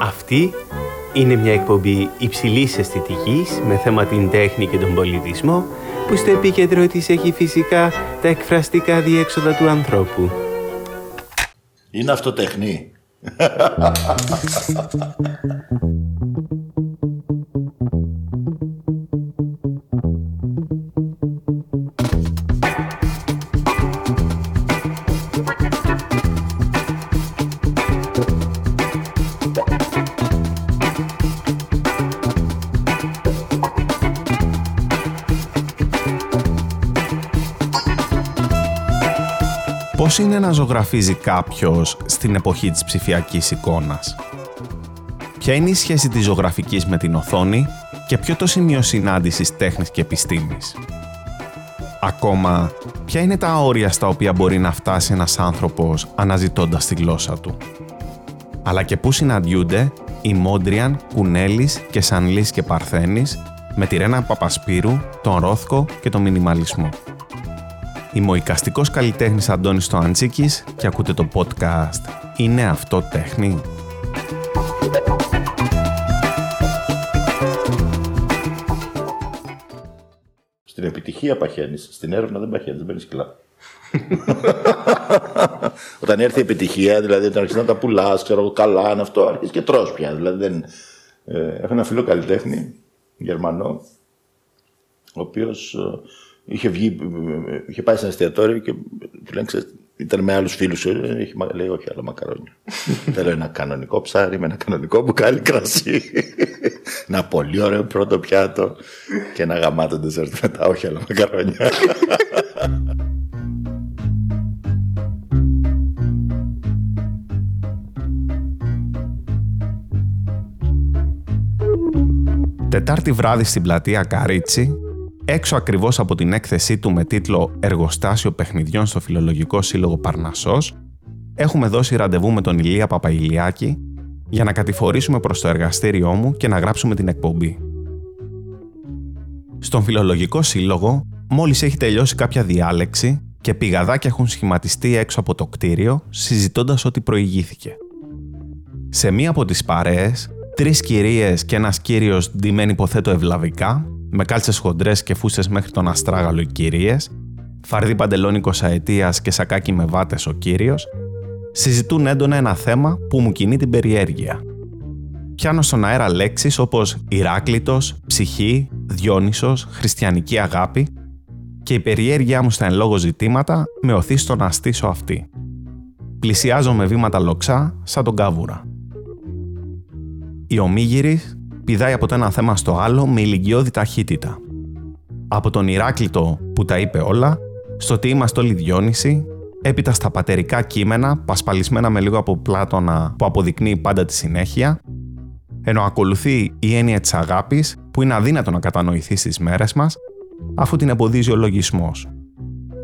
Αυτή είναι μια εκπομπή υψηλής αισθητικής με θέμα την τέχνη και τον πολιτισμό που στο επίκεντρο της έχει φυσικά τα εκφραστικά διέξοδα του ανθρώπου. Είναι αυτό να ζωγραφίζει κάποιος στην εποχή της ψηφιακής εικόνας; Ποια είναι η σχέση της ζωγραφικής με την οθόνη και ποιο το σημείο συνάντησης τέχνης και επιστήμης; Ακόμα, ποια είναι τα όρια στα οποία μπορεί να φτάσει ένας άνθρωπος αναζητώντας τη γλώσσα του; Αλλά και πού συναντιούνται οι Μόντριαν, Κουνέλης και Σανλής και Παρθένης με τη Ρένα Παπασπύρου, τον Ρόθκο και τον Μινιμαλισμό; Είμαι ο οικαστικός καλλιτέχνης Αντώνης Στοαντσίκης και ακούτε το podcast «Είναι αυτό τέχνη» Στην επιτυχία παχαίνεις, στην έρευνα δεν παχαίνεις, δεν παίρνεις κιλά. Όταν έρθει η επιτυχία, δηλαδή όταν αρχίσει να τα πουλάς, ξέρω εγώ καλά, είναι αυτό, αρχίζεις και τρως πια. Δηλαδή δεν... ε, έχω ένα φίλο καλλιτέχνη, Γερμανό, ο οποίος είχε, βγει, ε, είχε πάει σε ένα εστιατόριο και του λένε, ξέρεις, ήταν με άλλους φίλους. Λέει, Όχι, άλλο μακαρόνια. Θέλω ένα κανονικό ψάρι με ένα κανονικό μπουκάλι κρασί. ένα πολύ ωραίο πρώτο πιάτο και ένα γαμάτο ντεσέρτ μετά. Όχι, άλλο μακαρόνια. Τετάρτη βράδυ στην πλατεία Καρίτσι, έξω ακριβώς από την έκθεσή του με τίτλο «Εργοστάσιο παιχνιδιών στο Φιλολογικό Σύλλογο Παρνασσός», έχουμε δώσει ραντεβού με τον Ηλία Παπαϊλιάκη για να κατηφορήσουμε προς το εργαστήριό μου και να γράψουμε την εκπομπή. Στον Φιλολογικό Σύλλογο, μόλις έχει τελειώσει κάποια διάλεξη και πηγαδάκια έχουν σχηματιστεί έξω από το κτίριο, συζητώντας ό,τι προηγήθηκε. Σε μία από τις παρέες, τρεις κυρίες και ένας κύριος ντυμένοι υποθέτω ευλαβικά, με κάλτσες χοντρές και φούσες μέχρι τον αστράγαλο οι κυρίες, φαρδί παντελόνι κοσαετίας και σακάκι με βάτες ο κύριος, συζητούν έντονα ένα θέμα που μου κινεί την περιέργεια. Πιάνω στον αέρα λέξεις όπως Ηράκλητος, ψυχή, Διόνυσος, χριστιανική αγάπη και η περιέργειά μου στα εν λόγω ζητήματα με οθεί στο να στήσω αυτή. Πλησιάζω με βήματα λοξά σαν τον κάβουρα. Η ομίγυρη πηδάει από το ένα θέμα στο άλλο με ηλικιώδη ταχύτητα. Από τον Ηράκλειτο που τα είπε όλα, στο τι είμαστε όλοι Διόνυσοι, έπειτα στα πατερικά κείμενα, πασπαλισμένα με λίγο από Πλάτωνα που αποδεικνύει πάντα τη συνέχεια, ενώ ακολουθεί η έννοια της αγάπης που είναι αδύνατο να κατανοηθεί στις μέρες μας, αφού την εμποδίζει ο λογισμός.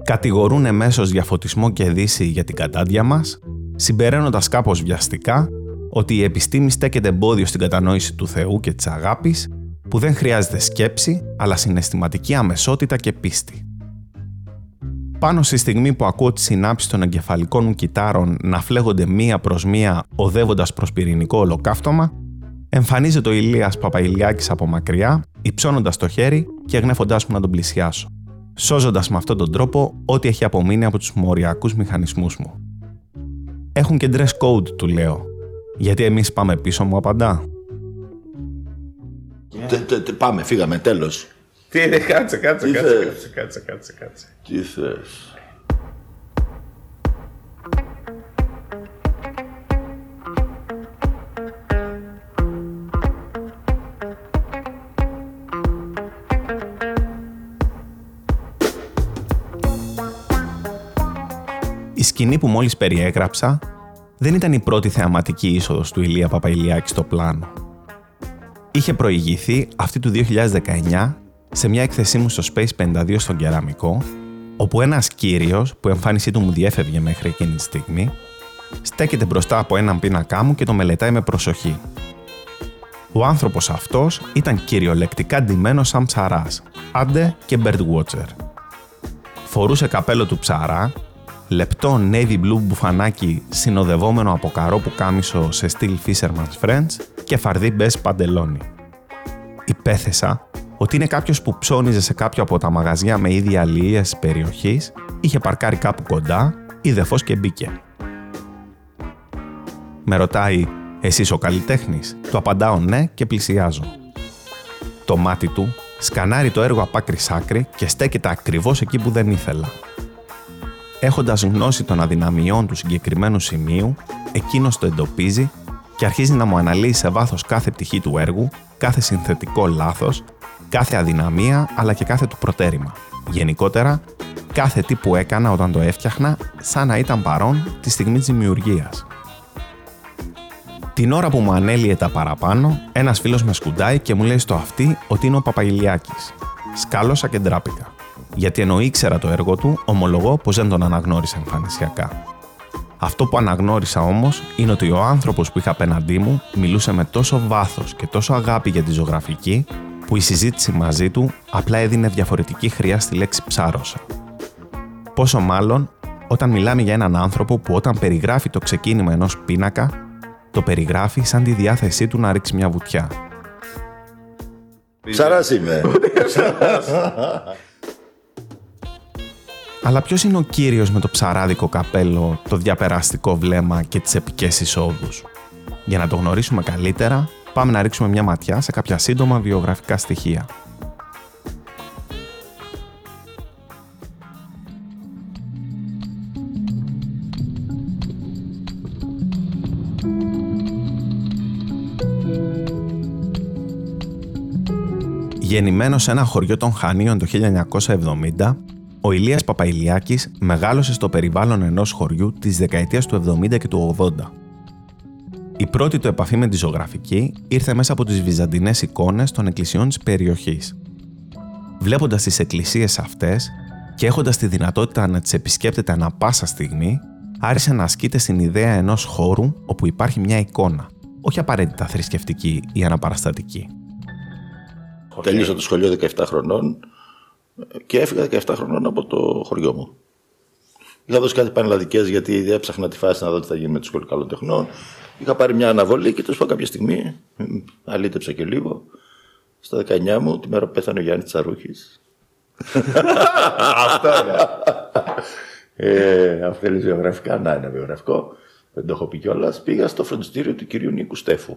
Κατηγορούν εμέσως για φωτισμό και δύση για την κατάντια μας, συμπεραίνοντας κάπως βιαστικά ότι η επιστήμη στέκεται εμπόδιο στην κατανόηση του Θεού και της αγάπης, που δεν χρειάζεται σκέψη, αλλά συναισθηματική αμεσότητα και πίστη. Πάνω στη στιγμή που ακούω τις συνάψεις των εγκεφαλικών μου κυτάρων να φλέγονται μία προς μία οδεύοντας προς πυρηνικό ολοκαύτωμα, εμφανίζεται ο Ηλίας Παπαϊλιάκης από μακριά, υψώνοντας το χέρι και γνέφοντάς μου να τον πλησιάσω, σώζοντας με αυτόν τον τρόπο ό,τι έχει απομείνει από τους μοριακούς μηχανισμούς μου. Έχουν και dress code, του λέω, γιατί εμείς πάμε πίσω μου απαντά. Τε- τε- τε- Πάμε, φύγαμε, τέλος. Τι είναι, κάτσε, κάτσε, Τι κάτσε, θες; κάτσε, κάτσε, κάτσε, κάτσε. Τι θες; Η σκηνή που μόλις περιέγραψα δεν ήταν η πρώτη θεαματική είσοδος του Ηλία Παπαϊλιάκη στο πλάνο. Είχε προηγηθεί αυτή του 2019 σε μια έκθεσή μου στο Space 52 στον Κεραμικό, όπου ένας κύριος που η εμφάνισή του μου διέφευγε μέχρι εκείνη τη στιγμή, στέκεται μπροστά από έναν πίνακά μου και το μελετάει με προσοχή. Ο άνθρωπος αυτός ήταν κυριολεκτικά ντυμένος σαν ψαράς, άντε και birdwatcher. Φορούσε καπέλο του ψαρά, λεπτό navy blue μπουφανάκι συνοδευόμενο από καρό που κάμισο σε στυλ Fisherman's Friends και φαρδί μπες παντελόνι. Υπέθεσα ότι είναι κάποιος που ψώνιζε σε κάποιο από τα μαγαζιά με ίδια αλληλείας περιοχής, είχε παρκάρει κάπου κοντά, είδε φως και μπήκε. Με ρωτάει «Εσύ ο καλλιτέχνης» Του απαντάω «Ναι» και πλησιάζω. Το μάτι του σκανάρει το έργο απ' άκρη άκρη και στέκεται ακριβώς εκεί που δεν ήθελα. Έχοντας γνώση των αδυναμιών του συγκεκριμένου σημείου, εκείνος το εντοπίζει και αρχίζει να μου αναλύει σε βάθος κάθε πτυχή του έργου, κάθε συνθετικό λάθος, κάθε αδυναμία αλλά και κάθε του προτέρημα. Γενικότερα, κάθε τι που έκανα όταν το έφτιαχνα σαν να ήταν παρόν τη στιγμή της δημιουργίας. Την ώρα που μου ανέλυε τα παραπάνω, ένας φίλος με σκουντάει και μου λέει στο αυτί ότι είναι ο Παπαγιλιάκη. Σκάλωσα και ντράπηκα. Γιατί ενώ ήξερα το έργο του, ομολογώ πως δεν τον αναγνώρισα εμφανισιακά. Αυτό που αναγνώρισα όμως είναι ότι ο άνθρωπος που είχα απέναντί μου μιλούσε με τόσο βάθος και τόσο αγάπη για τη ζωγραφική, που η συζήτηση μαζί του απλά έδινε διαφορετική χρειά στη λέξη ψάρωσα. Πόσο μάλλον όταν μιλάμε για έναν άνθρωπο που όταν περιγράφει το ξεκίνημα ενός πίνακα το περιγράφει σαν τη διάθεσή του να ρίξει μια βουτιά. Ψαράς είμαι. Αλλά ποιος είναι ο κύριος με το ψαράδικο καπέλο, το διαπεραστικό βλέμμα και τις επικές εισόδους; Για να το γνωρίσουμε καλύτερα, πάμε να ρίξουμε μια ματιά σε κάποια σύντομα βιογραφικά στοιχεία. Γεννημένος σε ένα χωριό των Χανίων το 1970, ο Ηλίας Παπαϊλιάκης μεγάλωσε στο περιβάλλον ενός χωριού της δεκαετίας του 70 και του 80. Η πρώτη του επαφή με τη ζωγραφική ήρθε μέσα από τις βυζαντινές εικόνες των εκκλησιών της περιοχής. Βλέποντας τις εκκλησίες αυτές και έχοντας τη δυνατότητα να τις επισκέπτεται ανα πάσα στιγμή, άρχισε να ασκείται στην ιδέα ενός χώρου όπου υπάρχει μια εικόνα, όχι απαραίτητα θρησκευτική ή αναπαραστατική. Τελείωσα το σχολείο 17 χρονών και έφυγα 17 χρονών από το χωριό μου. Είχα δώσει κάτι πανελλαδικές γιατί έψαχνα τη φάση να δω τι θα γίνει με το σχολείο καλών τεχνών. Είχα πάρει μια αναβολή και τέλος κάποια στιγμή, αλήτεψα και λίγο, στα 19 μου, τη μέρα που πέθανε ο Γιάννης Τσαρούχης. Αυτό είναι. ε, θέλει βιογραφικά, να είναι βιογραφικό. Δεν το έχω πει κιόλας. Πήγα στο φροντιστήριο του κυρίου Νίκου Στέφου.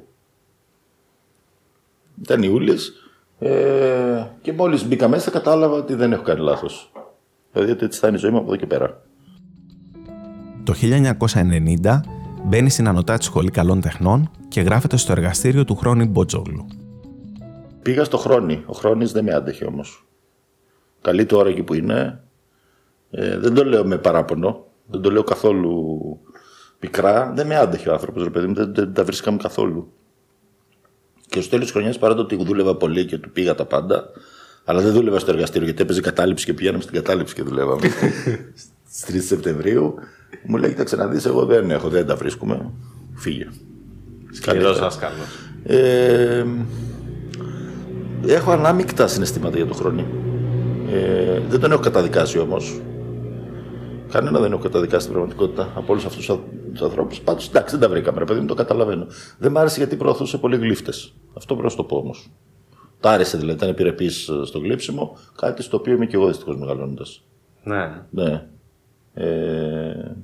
Ήταν Ιούλης, ε, και μόλις μπήκα μέσα κατάλαβα ότι δεν έχω κάνει λάθος. Δηλαδή ότι έτσι θα είναι η ζωή μου από εδώ και πέρα. Το 1990 μπαίνει στην Ανωτάτη Σχολή Καλών Τεχνών και γράφεται στο εργαστήριο του Χρόνη Μπότζογλου. Πήγα στο Χρόνη. Ο Χρόνης δεν με άντεχε όμως. Καλή του ώρα εκεί που είναι. Ε, δεν το λέω με παράπονο. Δεν το λέω καθόλου πικρά. Δεν με άντεχε ο άνθρωπος, ρε παιδί μου. Δεν, δεν τα βρίσκαμε καθόλου. Και στο τέλος της χρονιάς, παρά το ότι δούλευα πολύ και του πήγα τα πάντα, αλλά δεν δούλευα στο εργαστήριο γιατί έπαιζε κατάληψη και πηγαίναμε στην κατάληψη και δουλεύαμε. Στις 3 Σεπτεμβρίου μου λέει: Κοίταξε να δεις, εγώ δεν έχω, δεν τα βρίσκουμε. Φύγε. Σκληρό δάσκαλο. Ε, έχω ανάμεικτα συναισθήματα για τον χρόνο. Ε, δεν τον έχω καταδικάσει όμως. Κανένα δεν έχω καταδικάσει στην πραγματικότητα από όλους αυτούς τους ανθρώπους. Πάντως εντάξει, δεν τα βρήκαμε, ρε παιδί μου, το καταλαβαίνω. Δεν μ' άρεσε γιατί προωθούσε πολύ γλύφτες. Αυτό πρέπει να το πω όμως. Τ' άρεσε δηλαδή, ήταν επιρρεπής ε, στο γλύψιμο, κάτι στο οποίο είμαι και εγώ δυστυχώς μεγαλώνοντας. Ναι. Ναι. Ε,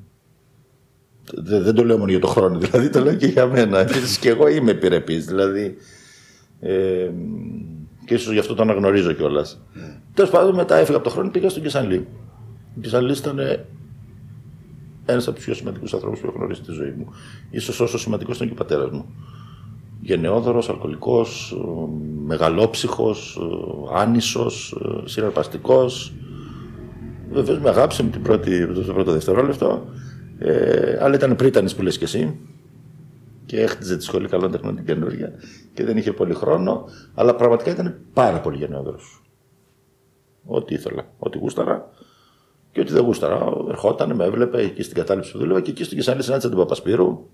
δεν, δεν το λέω μόνο για το χρόνο, δηλαδή το λέω και για μένα. Επίσης και εγώ είμαι επιρρεπής. Δηλαδή. Ε, και ίσως γι' αυτό το αναγνωρίζω κιόλας. Mm. Τέλος πάντων, μετά έφυγα από το χρόνο πήγα στον Κεσανλή. Ο Κεσανλή ήταν ένας από τους πιο σημαντικούς ανθρώπους που έχω γνωρίσει στη ζωή μου. σω όσο σημαντικός ήταν και ο πατέρας μου. Γενναιόδωρος, αλκοολικός, μεγαλόψυχος, άνισος, συναρπαστικός. Βεβαίως με αγάπησε με την πρώτη, το πρώτο δευτερόλεπτο. Ε, αλλά ήταν πρίτανης που λες και εσύ. Και έχτιζε τη σχολή καλών τεχνών την καινούργια και δεν είχε πολύ χρόνο. Αλλά πραγματικά ήταν πάρα πολύ γενναιόδωρος. Ό,τι ήθελα, ό,τι γούσταρα. Και ότι δεν γούσταρα, ερχόταν, με έβλεπε εκεί στην κατάληψη που δούλευα και εκεί στην Κεσάνη συνάντησα την Παπασπύρου,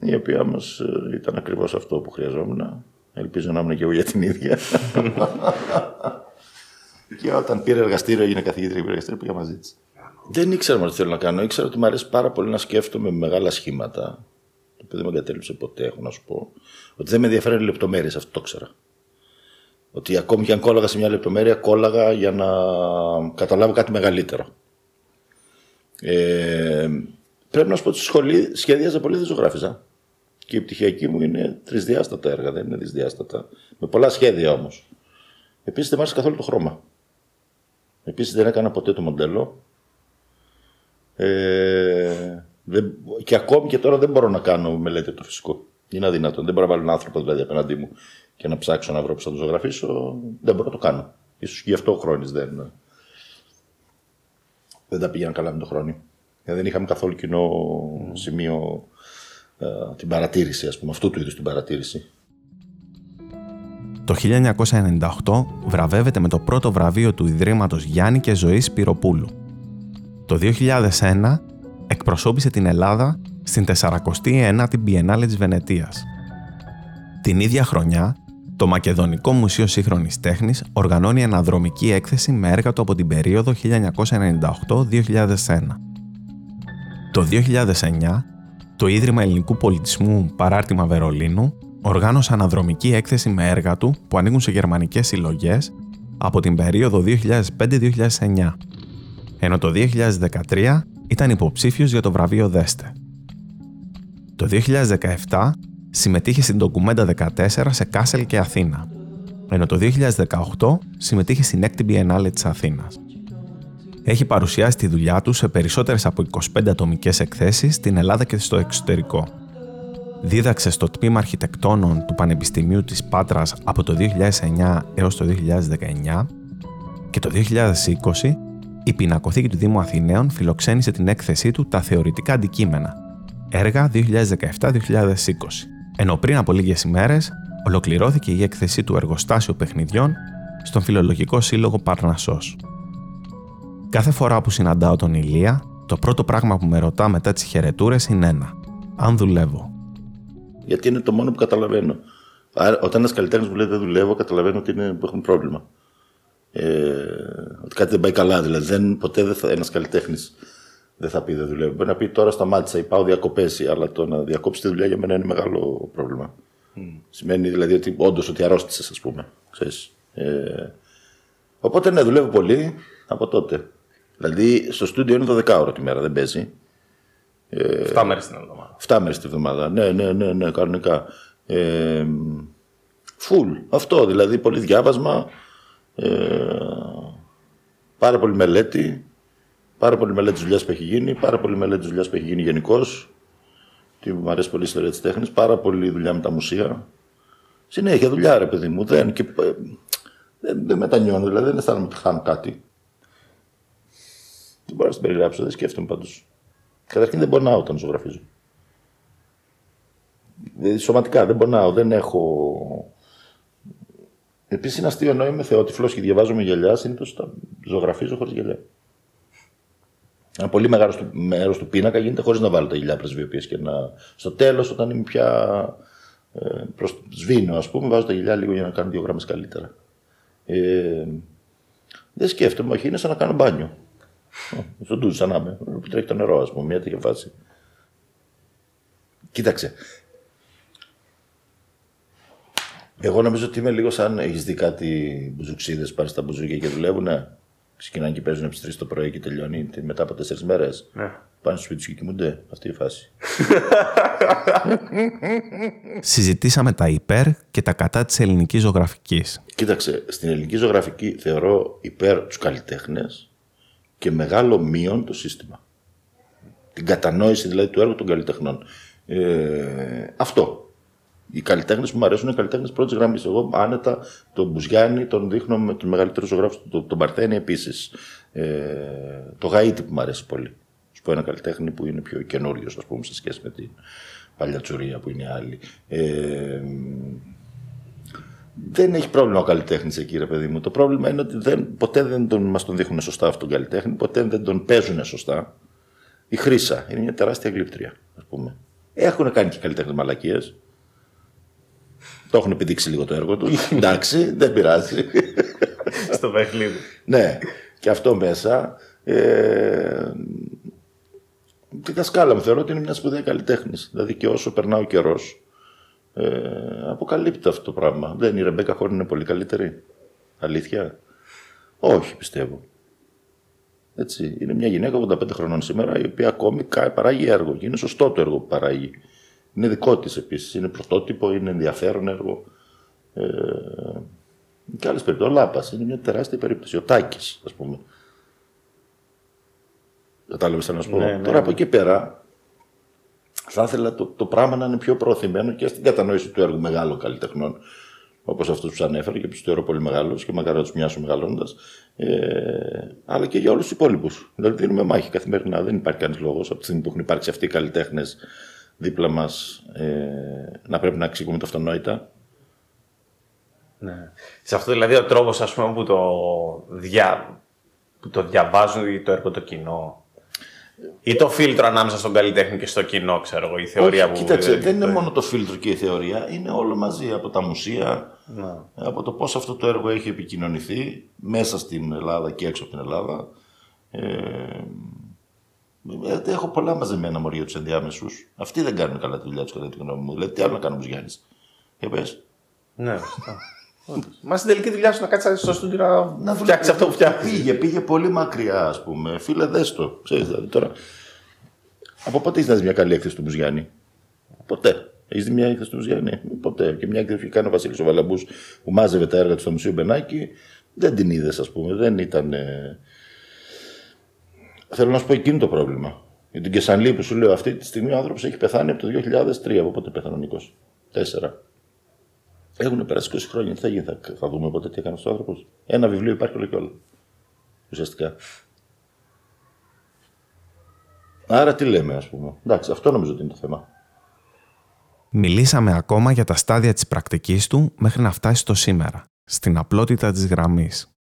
η οποία όμω ε, ήταν ακριβώς αυτό που χρειαζόμουν. Ελπίζω να ήμουν και εγώ για την ίδια. και όταν πήρε εργαστήριο, έγινε καθηγήτρια και πήρε εργαστήριο, πήγα μαζί της. Δεν ήξερα μόνο τι θέλω να κάνω. Ήξερα ότι μου αρέσει πάρα πολύ να σκέφτομαι με μεγάλα σχήματα. Το οποίο δεν με εγκατέλειψε ποτέ, έχω να σου πω. Ότι δεν με ενδιαφέρουν οι λεπτομέρειες, αυτό το ήξερα. Ότι ακόμη και αν κόλλαγα σε μια λεπτομέρεια, κόλλαγα για να καταλάβω κάτι μεγαλύτερο. Ε, πρέπει να σου πω ότι στη σχολή σχεδίαζα πολύ, δεν ζωγράφιζα. Και η πτυχιακή μου είναι τρισδιάστατα έργα, δεν είναι δυσδιάστατα. Με πολλά σχέδια όμως. Επίσης δεν μ' άρεσε καθόλου το χρώμα. Επίσης δεν έκανα ποτέ το μοντέλο. Ε, δεν, και ακόμη και τώρα δεν μπορώ να κάνω μελέτη το φυσικό. Είναι αδύνατο. Δεν μπορώ να βάλω έναν άνθρωπο δηλαδή απέναντί μου και να ψάξω να βρω που θα το ζωγραφίσω. Δεν μπορώ να το κάνω. σω γι' αυτό ο χρόνο δεν, δεν τα πήγαιναν καλά με τον χρόνο. Γιατί δεν είχαμε καθόλου κοινό σημείο ε, την παρατήρηση, ας πούμε, αυτού του είδους την παρατήρηση. Το 1998 βραβεύεται με το πρώτο βραβείο του Ιδρύματος Γιάννη και Ζωής Πυροπούλου. Το 2001 εκπροσώπησε την Ελλάδα στην 49η Biennale της Βενετίας. Την ίδια χρονιά, το Μακεδονικό Μουσείο Σύγχρονης Τέχνης οργανώνει αναδρομική έκθεση με έργα του από την περίοδο 1998-2001. Το 2009, το Ίδρυμα Ελληνικού Πολιτισμού Παράρτημα Βερολίνου οργάνωσε αναδρομική έκθεση με έργα του που ανήκουν σε γερμανικές συλλογές από την περίοδο 2005-2009, ενώ το 2013 ήταν υποψήφιος για το βραβείο Δέστε. Το 2017 συμμετείχε στην Ντοκουμέντα 14 σε Κάσελ και Αθήνα, ενώ το 2018 συμμετείχε στην έκτη Biennale της Αθήνας. Έχει παρουσιάσει τη δουλειά του σε περισσότερες από 25 ατομικές εκθέσεις στην Ελλάδα και στο εξωτερικό. Δίδαξε στο τμήμα αρχιτεκτόνων του Πανεπιστημίου της Πάτρας από το 2009 έως το 2019 και το 2020 η Πινακοθήκη του Δήμου Αθηναίων φιλοξένησε την έκθεσή του «Τα θεωρητικά αντικείμενα» έργα 2017-2020, ενώ πριν από λίγες ημέρες ολοκληρώθηκε η έκθεσή του εργοστάσιο παιχνιδιών στον Φιλολογικό Σύλλογο Παρνασσός. Κάθε φορά που συναντάω τον Ηλία, το πρώτο πράγμα που με ρωτά μετά τις χαιρετούρες είναι ένα. Αν δουλεύω. Γιατί είναι το μόνο που καταλαβαίνω. Άρα, όταν ένας καλλιτέχνης μου λέει δεν δουλεύω, καταλαβαίνω ότι είναι, έχουν πρόβλημα. Ε, ότι κάτι δεν πάει καλά. Δηλαδή, δεν, ποτέ δεν θα, ένας καλλιτέχνης δεν θα πει δεν δουλεύω. Μπορεί να πει τώρα σταμάτησα ή πάω διακοπές, αλλά το να διακόψεις τη δουλειά για μένα είναι μεγάλο πρόβλημα. Mm. Σημαίνει δηλαδή ότι όντως ότι αρρώστησες, ας πούμε. Ε, οπότε ναι, δουλεύω πολύ από τότε. Δηλαδή στο στούντιο είναι 12 ώρα τη μέρα, δεν παίζει. 7 ε, μέρες την εβδομάδα. 7 μέρες την εβδομάδα. Ναι, ναι, ναι, ναι κανονικά. Ε, full. Αυτό δηλαδή. Πολύ διάβασμα. Ε, πάρα πολύ μελέτη. Πάρα πολύ μελέτη της δουλειάς που έχει γίνει. Πάρα πολύ μελέτη της δουλειάς που έχει γίνει γενικώς. Τι μου αρέσει πολύ η ιστορία της τέχνης. Πάρα πολύ δουλειά με τα μουσεία. Συνέχεια δουλειά, ρε παιδί μου. Δεν, και, ε, δεν, δεν μετανιώνω, δηλαδή δεν αισθάνομαι ότι χάνω κάτι. Δεν μπορώ να την περιγράψω, δεν σκέφτομαι πάντως. Καταρχήν δεν πονάω όταν ζωγραφίζω. Δηλαδή, σωματικά δεν πονάω, δεν έχω. Επίσης είναι αστείο ενώ είμαι θεότυφλος και διαβάζω με γυαλιά, συνήθως ζωγραφίζω χωρίς γυαλιά. Ένα πολύ μεγάλο μέρος του πίνακα γίνεται χωρίς να βάλω τα γυαλιά πρεσβειοποίηση και να. Στο τέλος, όταν είμαι πια. Ε, προς σβήνω, ας πούμε, βάζω τα γυαλιά λίγο για να κάνω δύο γράμμες καλύτερα. Ε, δεν σκέφτομαι, όχι, είναι σαν να κάνω μπάνιο. Στον ντουζ, σαν να είμαι. Που τρέχει το νερό, ας πούμε, μια τέτοια φάση. Κοίταξε. Εγώ νομίζω ότι είμαι λίγο σαν έχεις δει κάτι μπουζουξίδες πάνε στα μπουζούκια και δουλεύουν. Ναι. Ξεκινάνε και παίζουν από τις 3 το πρωί και τελειώνει μετά από 4 μέρες. Ναι. Πάνε στο σπίτι και κοιμούνται. Αυτή η φάση. Συζητήσαμε τα υπέρ και τα κατά της ελληνικής ζωγραφικής. Κοίταξε, στην ελληνική ζωγραφική θεωρώ υπέρ τους καλλιτέχνες και μεγάλο μείον το σύστημα. Την κατανόηση δηλαδή του έργου των καλλιτεχνών. Ε, αυτό. Οι καλλιτέχνες που μου αρέσουν είναι καλλιτέχνες πρώτης γραμμής. Εγώ άνετα τον Μπουζιάννη τον δείχνω με τον μεγαλύτερο ζωγράφο, τον, τον Παρθένη επίσης. Ε, το Γαΐτη που μου αρέσει πολύ. Σου πω ένα καλλιτέχνη που είναι πιο καινούριος, ας πούμε, σε σχέση με την παλιά τσουρία που είναι άλλη. Ε, δεν έχει πρόβλημα ο καλλιτέχνης εκεί, ρε παιδί μου. Το πρόβλημα είναι ότι δεν, ποτέ δεν τον, μας τον δείχνουν σωστά αυτόν τον καλλιτέχνη, ποτέ δεν τον παίζουν σωστά. Η Χρύσα είναι μια τεράστια γλύπτρια, ας πούμε. Έχουν κάνει και καλλιτέχνες μαλακίες. Το έχουν επιδείξει λίγο το έργο τους. Εντάξει, δεν πειράζει. Στο παιχνίδι. ναι, και αυτό μέσα. Ε, τη δασκάλα μου θεωρώ ότι είναι μια σπουδαία καλλιτέχνης. Δηλαδή και όσο περνά ο καιρός, ε, αποκαλύπτει αυτό το πράγμα. Δεν η Ρεμπέκα Χόρν είναι πολύ καλύτερη. Αλήθεια. Όχι, πιστεύω. Έτσι. Είναι μια γυναίκα 85 χρονών σήμερα, η οποία ακόμη παράγει έργο. Και είναι σωστό το έργο που παράγει. Είναι δικό της επίσης. Είναι πρωτότυπο, είναι ενδιαφέρον έργο. Ε, και άλλες περιπτώσεις. Ο Λάπας είναι μια τεράστια περίπτωση. Ο Τάκης, ας πούμε. Κατάλαβες να σου πω; Ναι, ναι, Τώρα από ναι. εκεί πέρα θα ήθελα το, το πράγμα να είναι πιο προωθημένο και στην κατανόηση του έργου μεγάλων καλλιτεχνών όπως αυτούς που ανέφερα και που του θεωρώ πολύ μεγάλους και μακάρι να τους μοιάσω μεγαλώντας, ε, αλλά και για όλους τους υπόλοιπους. Δηλαδή δίνουμε μάχη καθημερινά. Δεν υπάρχει κανείς λόγος από τη στιγμή που έχουν υπάρξει αυτοί οι καλλιτέχνες δίπλα μας ε, να πρέπει να εξηγούμε το αυτονόητα. Ναι. Σε αυτό δηλαδή ο τρόπος που το, δια, που το διαβάζουν το έργο το κοινό; Ή το φίλτρο ανάμεσα στον καλλιτέχνη και στο κοινό, ξέρω εγώ, η θεωρία Όχι, που. Κοίταξε, δεν είναι μόνο το φίλτρο και η θεωρία, είναι όλο μαζί από τα μουσεία, να. από το πώς αυτό το έργο έχει επικοινωνηθεί μέσα στην Ελλάδα και έξω από την Ελλάδα. Ε, ε έχω πολλά μαζεμένα μωρία τους ενδιάμεσους. Αυτοί δεν κάνουν καλά τη δουλειά τους, κατά τη γνώμη μου. Δηλαδή, τι άλλο να κάνουμε τους Γιάννης. Για πες. Ναι, Μα στην τελική δουλειά σου να κάτσεις στο στούντιο να, να φτιάξεις αυτό που φτιάχνεις. Πήγε, πήγε πολύ μακριά, ας πούμε. Φίλε, δες το. Ξέρεις, δηλαδή, τώρα. Από πότε έχεις δεις μια καλή έκθεση του Μπουζιάννη. Ποτέ. Έχεις δει μια έκθεση του Μπουζιάννη. Ποτέ. Και μια έκθεση που κάνει ο Βασίλης ο Βαλαμπούς που μάζευε τα έργα του στο Μουσείο Μπενάκη. Δεν την είδες, ας πούμε. Δεν ήταν. Ε... Θέλω να σου πω εκείνο το πρόβλημα. Για την Κεσανλή που σου λέω αυτή τη στιγμή ο άνθρωπος έχει πεθάνει από το 2003. Από πότε πέθανε ο Νίκος; Τέσσερα. Έχουν περάσει 20 χρόνια. Τι θα γίνει, θα, θα δούμε ποτέ τι έκανε ο άνθρωπος; Ένα βιβλίο υπάρχει όλο και όλο. Ουσιαστικά. Άρα τι λέμε, ας πούμε. Εντάξει, αυτό νομίζω ότι είναι το θέμα. Μιλήσαμε ακόμα για τα στάδια της πρακτικής του μέχρι να φτάσει στο σήμερα, στην απλότητα της γραμμής.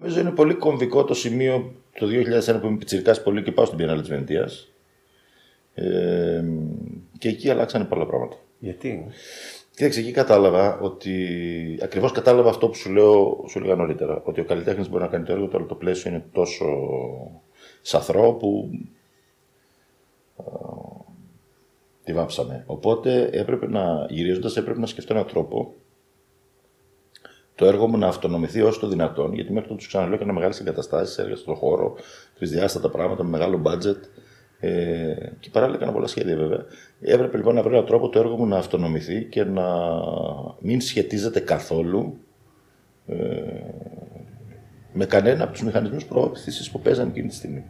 Νομίζω είναι πολύ κομβικό το σημείο το 2001 που είμαι πιτσιρικάς πολύ και πάω στην Πιενάλη της Βενετίας. Ε, και εκεί αλλάξανε πολλά πράγματα. Γιατί; Κοίταξε, εκεί κατάλαβα ότι. Ακριβώς κατάλαβα αυτό που σου λέω, σου έλεγα νωρίτερα. Ότι ο καλλιτέχνης μπορεί να κάνει το έργο του, αλλά το πλαίσιο είναι τόσο σαθρό που. τη βάψαμε. Οπότε έπρεπε να, γυρίζοντας, έπρεπε να σκεφτώ έναν τρόπο το έργο μου να αυτονομηθεί όσο το δυνατόν, γιατί μέχρι τότε τους ξαναλέω έκανα μεγάλες εγκαταστάσεις, έργα στον χώρο, τρισδιάστατα πράγματα με μεγάλο budget. Ε, και παράλληλα έκανα πολλά σχέδια βέβαια. Έπρεπε λοιπόν να βρω έναν τρόπο το έργο μου να αυτονομηθεί και να μην σχετίζεται καθόλου ε, με κανένα από τους μηχανισμούς προώθησης που παίζαν εκείνη τη στιγμή.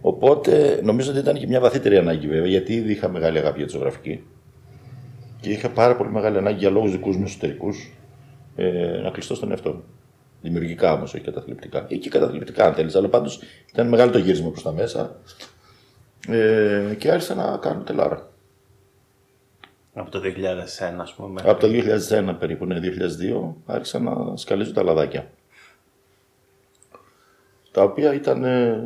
Οπότε νομίζω ότι ήταν και μια βαθύτερη ανάγκη βέβαια, γιατί ήδη είχα μεγάλη αγάπη για τη ζωγραφική και είχα πάρα πολύ μεγάλη ανάγκη για λόγους δικούς μου εσωτερικούς ε, να κλειστώ στον εαυτό μου. Δημιουργικά όμως, όχι καταθλιπτικά. Ή και καταθλιπτικά, αν θέλεις. Αλλά πάντως ήταν μεγάλο το γύρισμα προς τα μέσα. Ε, και άρχισα να κάνω τελάρα. Από το 2001, ας πούμε. Από το 2001 περίπου, ναι, 2002, άρχισα να σκαλίζω τα λαδάκια. Τα οποία ήταν. Ε,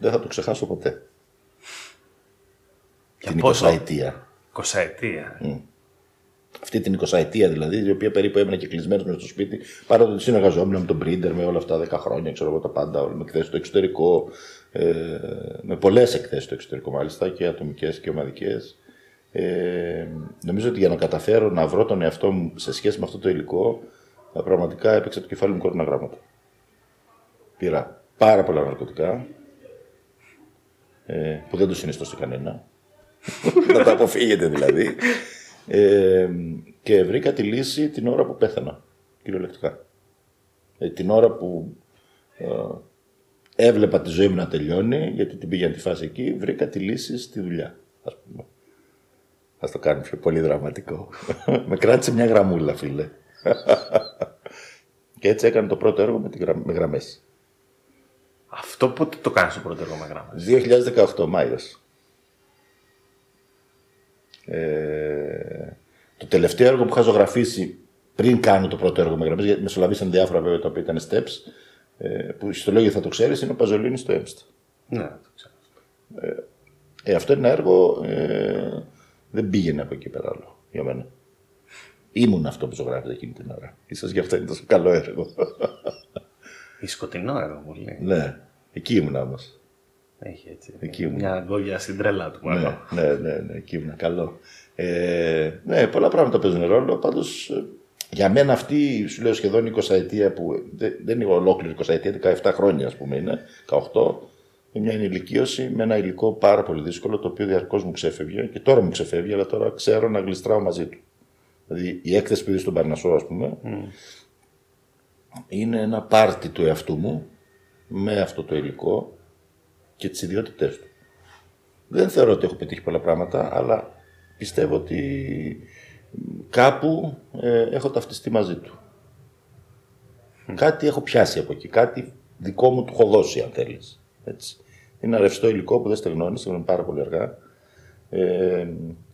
δεν θα το ξεχάσω ποτέ. Για Την 20 ετία. 20 ετία. Mm αυτή την 20 ετία δηλαδή, η οποία περίπου έμεινε και κλεισμένο μέσα στο σπίτι, παρά ότι συνεργαζόμουν με τον Πρίντέρ με όλα αυτά 10 χρόνια, ξέρω εγώ τα πάντα, με εκθέσεις στο εξωτερικό, ε, με πολλές εκθέσεις στο εξωτερικό μάλιστα και ατομικές και ομαδικές. Ε, νομίζω ότι για να καταφέρω να βρω τον εαυτό μου σε σχέση με αυτό το υλικό, πραγματικά έπαιξε το κεφάλι μου κόρνα γράμματα. Πήρα πάρα πολλά ναρκωτικά, ε, που δεν το συνιστώ σε κανένα. να τα αποφύγετε δηλαδή. Ε, και βρήκα τη λύση την ώρα που πέθανα, κυριολεκτικά. Ε, την ώρα που ε, έβλεπα τη ζωή μου να τελειώνει, γιατί την πήγαινε τη φάση εκεί, βρήκα τη λύση στη δουλειά, ας πούμε. Ας το κάνουμε πιο πολύ δραματικό. με κράτησε μια γραμμούλα, φίλε. και έτσι έκανε το πρώτο έργο με, γραμ... με γραμμές. Αυτό πότε το κάνεις το πρώτο έργο με γραμμές; 2018, Μάιος. Ε, το τελευταίο έργο που είχα ζωγραφίσει πριν κάνω το πρώτο έργο με γραμμές, γιατί μεσολαβήσαν διάφορα βέβαια τα οποία ήταν steps, ε, που στο λόγιο θα το ξέρεις, είναι ο Παζολίνης στο Έμστ. Ναι, το ξέρω. Ε, ε, αυτό είναι ένα έργο. Ε, δεν πήγαινε από εκεί πέρα άλλο για μένα. Ήμουν αυτό που ζωγράφεται εκείνη την ώρα. σω γι' αυτό είναι τόσο καλό έργο. Η σκοτεινό έργο πολύ. Ναι, εκεί ήμουν όμως. Έχει έτσι. Εκεί ήμουν. Μια γκόγια στην τρέλα του. Ναι, μάλλον. ναι, ναι, ναι, εκεί ήμουν. Καλό. Ε, ναι, πολλά πράγματα παίζουν ρόλο. Πάντως για μένα αυτή, σου λέω σχεδόν 20 ετία που δεν, δεν είναι ολόκληρη 20 ετία, 17 χρόνια ας πούμε είναι, 18, είναι μια ενηλικίωση με ένα υλικό πάρα πολύ δύσκολο το οποίο διαρκώς μου ξέφευγε και τώρα μου ξεφεύγει, αλλά τώρα ξέρω να γλιστράω μαζί του. Δηλαδή η έκθεση που είδες στον Παρνασσό, ας πούμε, είναι ένα πάρτι του εαυτού μου με αυτό το υλικό και τις ιδιότητές του. Δεν θεωρώ ότι έχω πετύχει πολλά πράγματα, αλλά πιστεύω ότι κάπου ε, έχω ταυτιστεί μαζί του. Κάτι έχω πιάσει από εκεί, κάτι δικό μου του έχω δώσει, αν θέλεις. Έτσι. Είναι ένα ρευστό υλικό που δεν στεγνώνεις, στεγνώνει πάρα πολύ αργά, ε,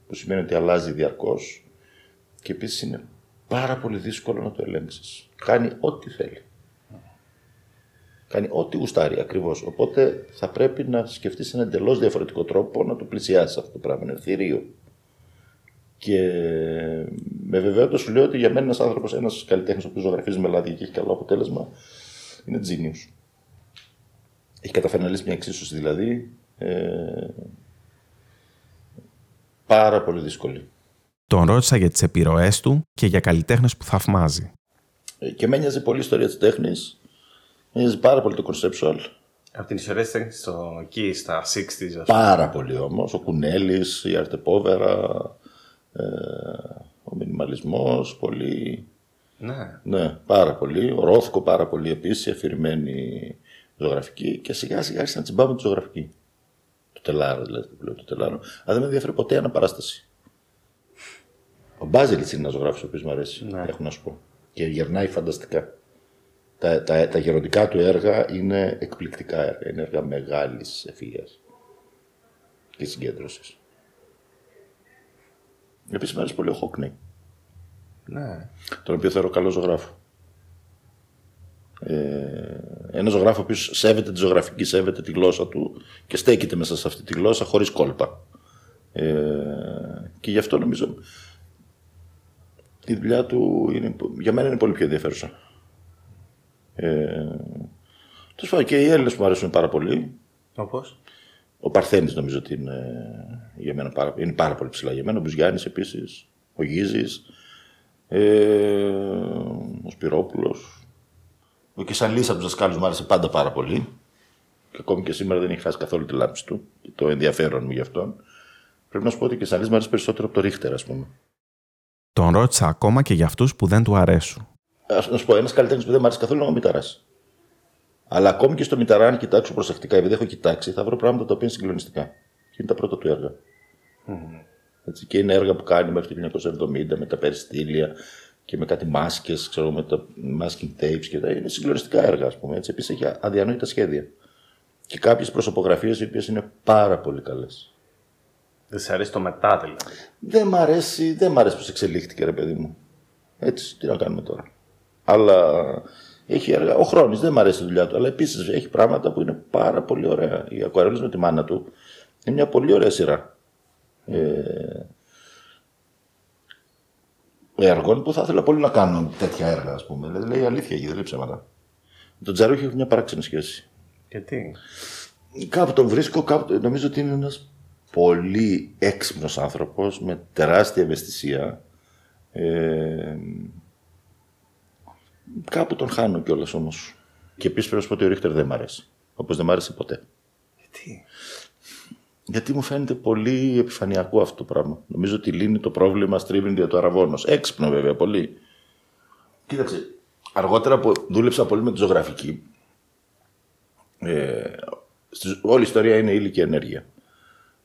που σημαίνει ότι αλλάζει διαρκώς και επίσης είναι πάρα πολύ δύσκολο να το ελέγξεις. Κάνει ό,τι θέλει. Κάνει ό,τι γουστάρει ακριβώς. Οπότε θα πρέπει να σκεφτείς ένα εντελώς διαφορετικό τρόπο να το πλησιάσεις αυτό το πράγμα. Είναι θηρίο. Και με βεβαιότητα σου λέω ότι για μένα ένας άνθρωπος, ένας καλλιτέχνης ο οποίος ζωγραφίζει με λάδια και έχει καλό αποτέλεσμα, είναι genius. Έχει καταφέρει να λύσει μια εξίσωση δηλαδή ε, πάρα πολύ δύσκολη. Τον ρώτησα για τις επιρροές του και για καλλιτέχνες που θαυμάζει. Ε, Και με ένοιαζε πολύ η ιστορία της τέχνης. Με ένοιαζε πάρα πολύ το conceptual. Από την ιστορία της τέχνης στο, εκεί στα 60s, ας πούμε. Πάρα πολύ όμως. Ο Κουνέλης, η Αρτεπόβερα, ε, ο μινιμαλισμός, πολύ. Ναι. Ναι, πάρα πολύ. Ο Ρόθκο πάρα πολύ επίσης, αφηρημένη ζωγραφική και σιγά σιγά άρχισα να τσιμπάμε τη ζωγραφική. Το τελάρο δηλαδή, το πλέον το τελάρο. Αλλά δεν με ενδιαφέρει ποτέ αναπαράσταση. Ο Μπάζελιτ είναι ένας ζωγράφος ο οποίος μου αρέσει, Ναι. έχω να σου πω. Και γερνάει φανταστικά. Τα, τα, τα γεροντικά του έργα είναι εκπληκτικά έργα. Είναι έργα μεγάλης ευφυΐας και συγκέντρωσης. Επίσης μου αρέσει πολύ ο Χόκνεϊ ναι. τον οποίο θεωρώ καλό ζωγράφο. Ε, ένα ζωγράφο ο οποίος σέβεται τη ζωγραφική, σέβεται τη γλώσσα του και στέκεται μέσα σε αυτή τη γλώσσα χωρίς κόλπα. Ε, και γι' αυτό νομίζω η δουλειά του είναι, για μένα είναι πολύ πιο ενδιαφέρουσα. Ε, τέλος πάντων, και οι Έλληνες που μου αρέσουν πάρα πολύ. Όπως. Ο Παρθένης νομίζω ότι είναι, για μένα πάρα, είναι πάρα πολύ ψηλά για μένα. Ο Μπουζιάννης επίσης, ο Γίζης, ε, ο Σπυρόπουλος. Ο Κεσαλής από τους δασκάλους μου άρεσε πάντα πάρα πολύ. Και ακόμη και σήμερα δεν έχει χάσει καθόλου τη λάμψη του και το ενδιαφέρον μου γι' αυτόν. Πρέπει να σου πω ότι ο Κεσαλής μου αρέσει περισσότερο από το Ρίχτερ, ας πούμε. Τον ρώτησα ακόμα και για αυτούς που δεν του αρέσουν. Ας να σου πω, ένας καλλιτέχνης που δεν μου αρέσει καθόλου είναι ο Μηταράς. Αλλά ακόμη και στο Μηταρά, αν κοιτάξω προσεκτικά, επειδή έχω κοιτάξει, θα βρω πράγματα τα οποία είναι συγκλονιστικά. Και είναι τα πρώτα του έργα. Έτσι, και είναι έργα που κάνει μέχρι το 1970 με τα περιστήλια και με κάτι μάσκες, ξέρω, με τα masking tapes και τα. Είναι συγκλονιστικά έργα, ας πούμε. Έτσι. Επίσης έχει αδιανόητα σχέδια. Και κάποιες προσωπογραφίες οι οποίες είναι πάρα πολύ καλές. Δεν σε αρέσει το μετά δηλαδή; Δεν μ' αρέσει, δεν μ' αρέσει πώς εξελίχθηκε, ρε παιδί μου. Έτσι, τι να κάνουμε τώρα. Αλλά έχει έργα. Ο Χρόνη δεν μ' αρέσει η δουλειά του, αλλά επίσης έχει πράγματα που είναι πάρα πολύ ωραία. Η Ακουαρέλη με τη μάνα του είναι μια πολύ ωραία σειρά. Ε, έργων που θα ήθελα πολύ να κάνω τέτοια έργα, ας πούμε. Δηλαδή λέει αλήθεια εκεί, δεν λέει ψέματα. Με τον Τζαρούχη έχω μια παράξενη σχέση. Γιατί; Κάπου τον βρίσκω, κάπου, νομίζω ότι είναι ένας πολύ έξυπνος άνθρωπος με τεράστια ευαισθησία. Ε, κάπου τον χάνω κιόλας όμως. Και επίσης πρέπει να σου πω ότι ο Ρίχτερ δεν μ' αρέσει. Όπως δεν μ' άρεσε ποτέ. Γιατί; Γιατί μου φαίνεται πολύ επιφανειακό αυτό το πράγμα. Νομίζω ότι λύνει το πρόβλημα στρίβιν για το αραβόνος. Έξυπνο βέβαια πολύ. Κοίταξε, αργότερα που δούλεψα πολύ με τη ζωγραφική, ε, στη- όλη η ιστορία είναι ύλη και ενέργεια.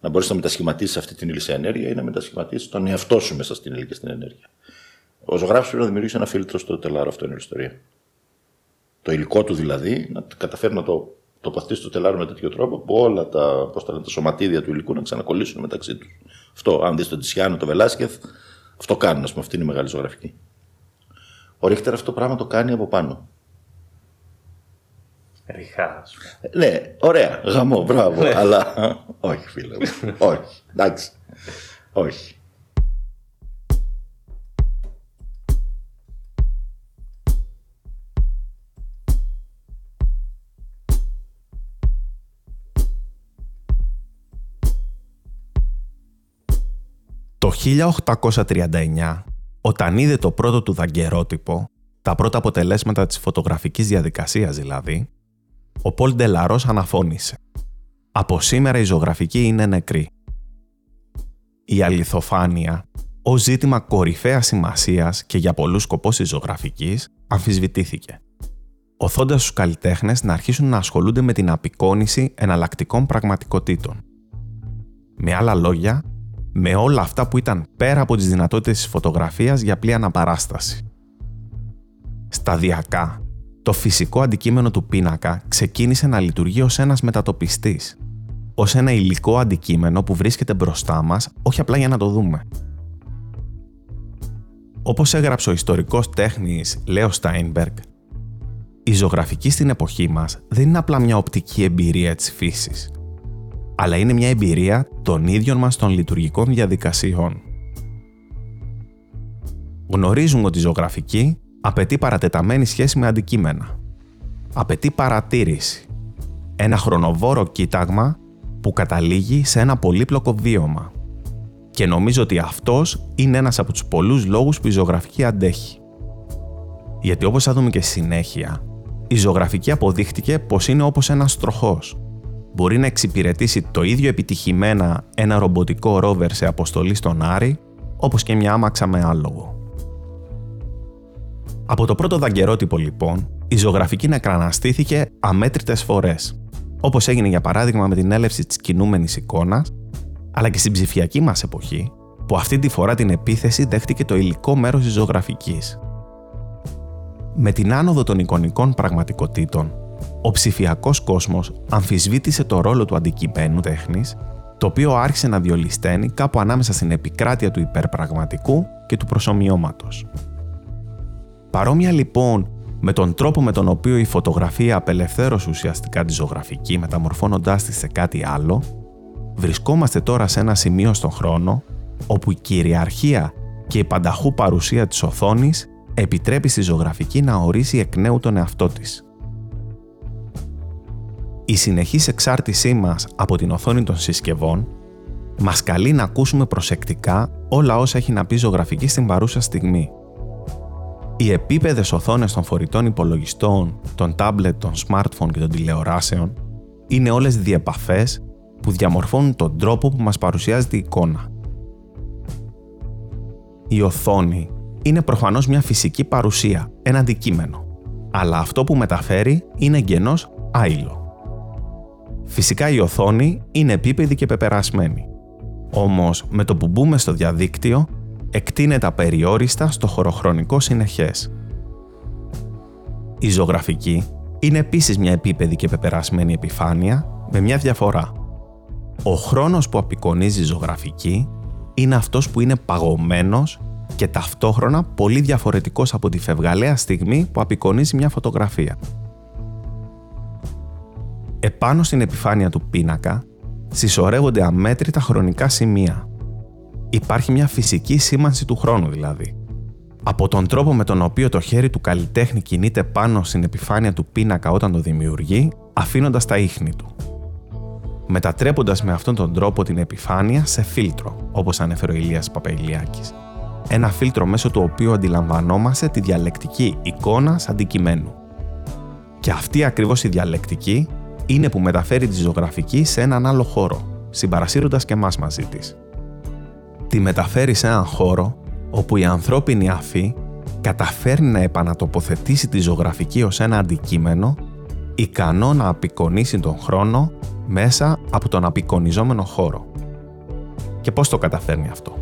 Να μπορείς να μετασχηματίσεις αυτή την ύλη σε ενέργεια ή να μετασχηματίσεις τον εαυτό σου μέσα στην ύλη και στην ενέργεια. Ο ζωγράφος πρέπει να δημιουργήσει ένα φίλτρο στο τελάρο, αυτό είναι η ιστορία. Το υλικό του δηλαδή, να καταφέρει να το τοποθετήσει στο τελάρο με τέτοιο τρόπο που όλα τα, πώς τα, λένε, τα σωματίδια του υλικού να ξανακολλήσουν μεταξύ τους. Αυτό, αν δεις τον Τσιάνο, τον Βελάσκεθ, αυτό κάνουν, ας πούμε, αυτή είναι η μεγάλη ζωγραφική. Ο Ρίχτερ αυτό το πράγμα το κάνει από πάνω. Ριχά, ας πούμε. Ε, Ναι, ωραία, γαμό, μπράβο. αλλά όχι, φίλε μου. όχι, εντάξει. όχι. 1839, όταν είδε το πρώτο του δαγκερότυπο, τα πρώτα αποτελέσματα της φωτογραφικής διαδικασίας δηλαδή, ο Πολ Ντελαρός αναφώνησε «Από σήμερα η ζωγραφική είναι νεκρή». Η αληθοφάνεια, ω ζήτημα κορυφαίας σημασίας και για πολλούς σκοπός της ζωγραφικής, αμφισβητήθηκε οθώντας τους καλλιτέχνες να αρχίσουν να ασχολούνται με την απεικόνηση εναλλακτικών πραγματικότητων. Με άλλα λόγια, με όλα αυτά που ήταν πέρα από τις δυνατότητες της φωτογραφίας για απλή αναπαράσταση. Σταδιακά, το φυσικό αντικείμενο του πίνακα ξεκίνησε να λειτουργεί ως ένας μετατοπιστής, ως ένα υλικό αντικείμενο που βρίσκεται μπροστά μας, όχι απλά για να το δούμε. Όπως έγραψε ο ιστορικός τέχνης Λέο Στάινμπεργκ, η ζωγραφική στην εποχή μας δεν είναι απλά μια οπτική εμπειρία της φύσης, αλλά είναι μια εμπειρία των ίδιων μας των λειτουργικών διαδικασιών. Γνωρίζουμε ότι η ζωγραφική απαιτεί παρατεταμένη σχέση με αντικείμενα. Απαιτεί παρατήρηση. Ένα χρονοβόρο κοίταγμα που καταλήγει σε ένα πολύπλοκο βίωμα. Και νομίζω ότι αυτός είναι ένας από τους πολλούς λόγους που η ζωγραφική αντέχει. Γιατί όπως θα δούμε και στη συνέχεια, η ζωγραφική αποδείχτηκε πως είναι όπως ένας τροχός. Μπορεί να εξυπηρετήσει το ίδιο επιτυχημένα ένα ρομποτικό ρόβερ σε αποστολή στον Άρη, όπως και μια άμαξα με άλογο. Από το πρώτο δαγκερότυπο λοιπόν, η ζωγραφική νεκραναστήθηκε αμέτρητες φορές, όπως έγινε για παράδειγμα με την έλευση της κινούμενης εικόνας, αλλά και στην ψηφιακή μας εποχή, που αυτή τη φορά την επίθεση δέχτηκε το υλικό μέρος της ζωγραφικής, με την άνοδο των εικονικών πραγματικότητων, ο ψηφιακός κόσμος αμφισβήτησε το ρόλο του αντικειμένου τέχνης, το οποίο άρχισε να διολυσταίνει κάπου ανάμεσα στην επικράτεια του υπερπραγματικού και του προσωμιώματος. Παρόμοια λοιπόν με τον τρόπο με τον οποίο η φωτογραφία απελευθέρωσε ουσιαστικά τη ζωγραφική μεταμορφώνοντάς τη σε κάτι άλλο, βρισκόμαστε τώρα σε ένα σημείο στον χρόνο όπου η κυριαρχία και η πανταχού παρουσία της οθόνης επιτρέπει στη ζωγραφική να ορίσει εκ νέου τον εαυτό της. Η συνεχής εξάρτησή μας από την οθόνη των συσκευών μας καλεί να ακούσουμε προσεκτικά όλα όσα έχει να πει ζωγραφική στην παρούσα στιγμή. Οι επίπεδες οθόνες των φορητών υπολογιστών, των τάμπλετ, των smartphone και των τηλεοράσεων είναι όλες διεπαφές που διαμορφώνουν τον τρόπο που μας παρουσιάζεται η εικόνα. Η οθόνη είναι προφανώς μια φυσική παρουσία, ένα αντικείμενο. Αλλά αυτό που μεταφέρει είναι εγγενώς άειλο. Φυσικά η οθόνη είναι επίπεδη και πεπερασμένη. Όμως με το που μπούμε στο διαδίκτυο, εκτείνεται απεριόριστα στο χωροχρονικό συνεχές. Η ζωγραφική είναι επίσης μια επίπεδη και πεπερασμένη επιφάνεια με μια διαφορά. Ο χρόνος που απεικονίζει η ζωγραφική είναι αυτός που είναι παγωμένος και ταυτόχρονα πολύ διαφορετικός από τη φευγαλαία στιγμή που απεικονίζει μια φωτογραφία. Επάνω στην επιφάνεια του πίνακα συσσωρεύονται αμέτρητα χρονικά σημεία. Υπάρχει μια φυσική σήμανση του χρόνου δηλαδή. Από τον τρόπο με τον οποίο το χέρι του καλλιτέχνη κινείται πάνω στην επιφάνεια του πίνακα όταν το δημιουργεί, αφήνοντας τα ίχνη του. Μετατρέποντας με αυτόν τον τρόπο την επιφάνεια σε φίλτρο, όπως ανέφερε ο Ηλίας Παπαϊλιάκης ένα φίλτρο μέσω του οποίου αντιλαμβανόμαστε τη διαλεκτική εικόνα αντικειμένου. Και αυτή ακριβώς η διαλεκτική είναι που μεταφέρει τη ζωγραφική σε έναν άλλο χώρο, συμπαρασύροντας και εμάς μαζί της. Τη μεταφέρει σε έναν χώρο όπου η ανθρώπινη αφή καταφέρνει να επανατοποθετήσει τη ζωγραφική ως ένα αντικείμενο ικανό να απεικονίσει τον χρόνο μέσα από τον απεικονιζόμενο χώρο. Και πώς το καταφέρνει αυτό;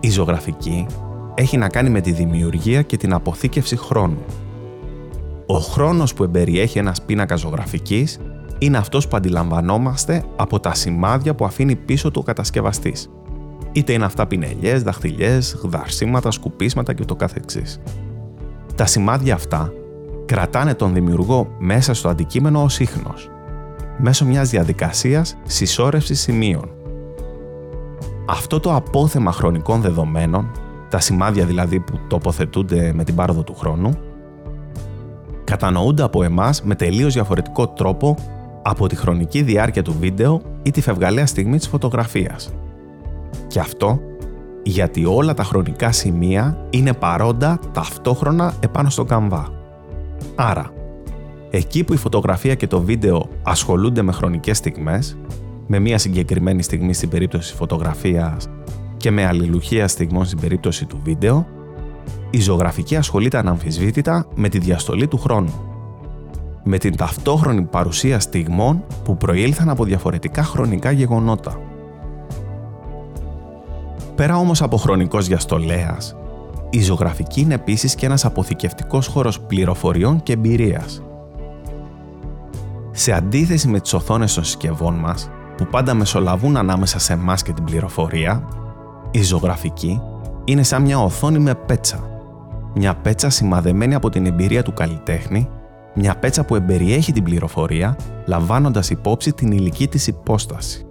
Η ζωγραφική έχει να κάνει με τη δημιουργία και την αποθήκευση χρόνου. Ο χρόνος που εμπεριέχει ένας πίνακας ζωγραφικής είναι αυτός που αντιλαμβανόμαστε από τα σημάδια που αφήνει πίσω του ο κατασκευαστής. Είτε είναι αυτά πινελιές, δαχτυλιές, γδαρσίματα, σκουπίσματα και το καθεξής. Τα σημάδια αυτά κρατάνε τον δημιουργό μέσα στο αντικείμενο ως ίχνος, μέσω μιας διαδικασίας συσσόρευσης σημείων αυτό το απόθεμα χρονικών δεδομένων, τα σημάδια δηλαδή που τοποθετούνται με την πάροδο του χρόνου, κατανοούνται από εμάς με τελείως διαφορετικό τρόπο από τη χρονική διάρκεια του βίντεο ή τη φευγαλαία στιγμή της φωτογραφίας. Και αυτό γιατί όλα τα χρονικά σημεία είναι παρόντα ταυτόχρονα επάνω στο καμβά. Άρα, εκεί που η φωτογραφία και το βίντεο ασχολούνται με χρονικές στιγμές, με μία συγκεκριμένη στιγμή στην περίπτωση της φωτογραφίας και με αλληλουχία στιγμών στην περίπτωση του βίντεο, η ζωγραφική ασχολείται αναμφισβήτητα με τη διαστολή του χρόνου. Με την ταυτόχρονη παρουσία στιγμών που προήλθαν από διαφορετικά χρονικά γεγονότα. Πέρα όμως από χρονικός διαστολέας, η ζωγραφική είναι επίσης και ένας αποθηκευτικός χώρος πληροφοριών και εμπειρίας. Σε αντίθεση με τις οθόνες των συσκευών μας, που πάντα μεσολαβούν ανάμεσα σε εμάς και την πληροφορία, η ζωγραφική είναι σαν μια οθόνη με πέτσα. Μια πέτσα σημαδεμένη από την εμπειρία του καλλιτέχνη, μια πέτσα που εμπεριέχει την πληροφορία, λαμβάνοντας υπόψη την ηλική της υπόσταση.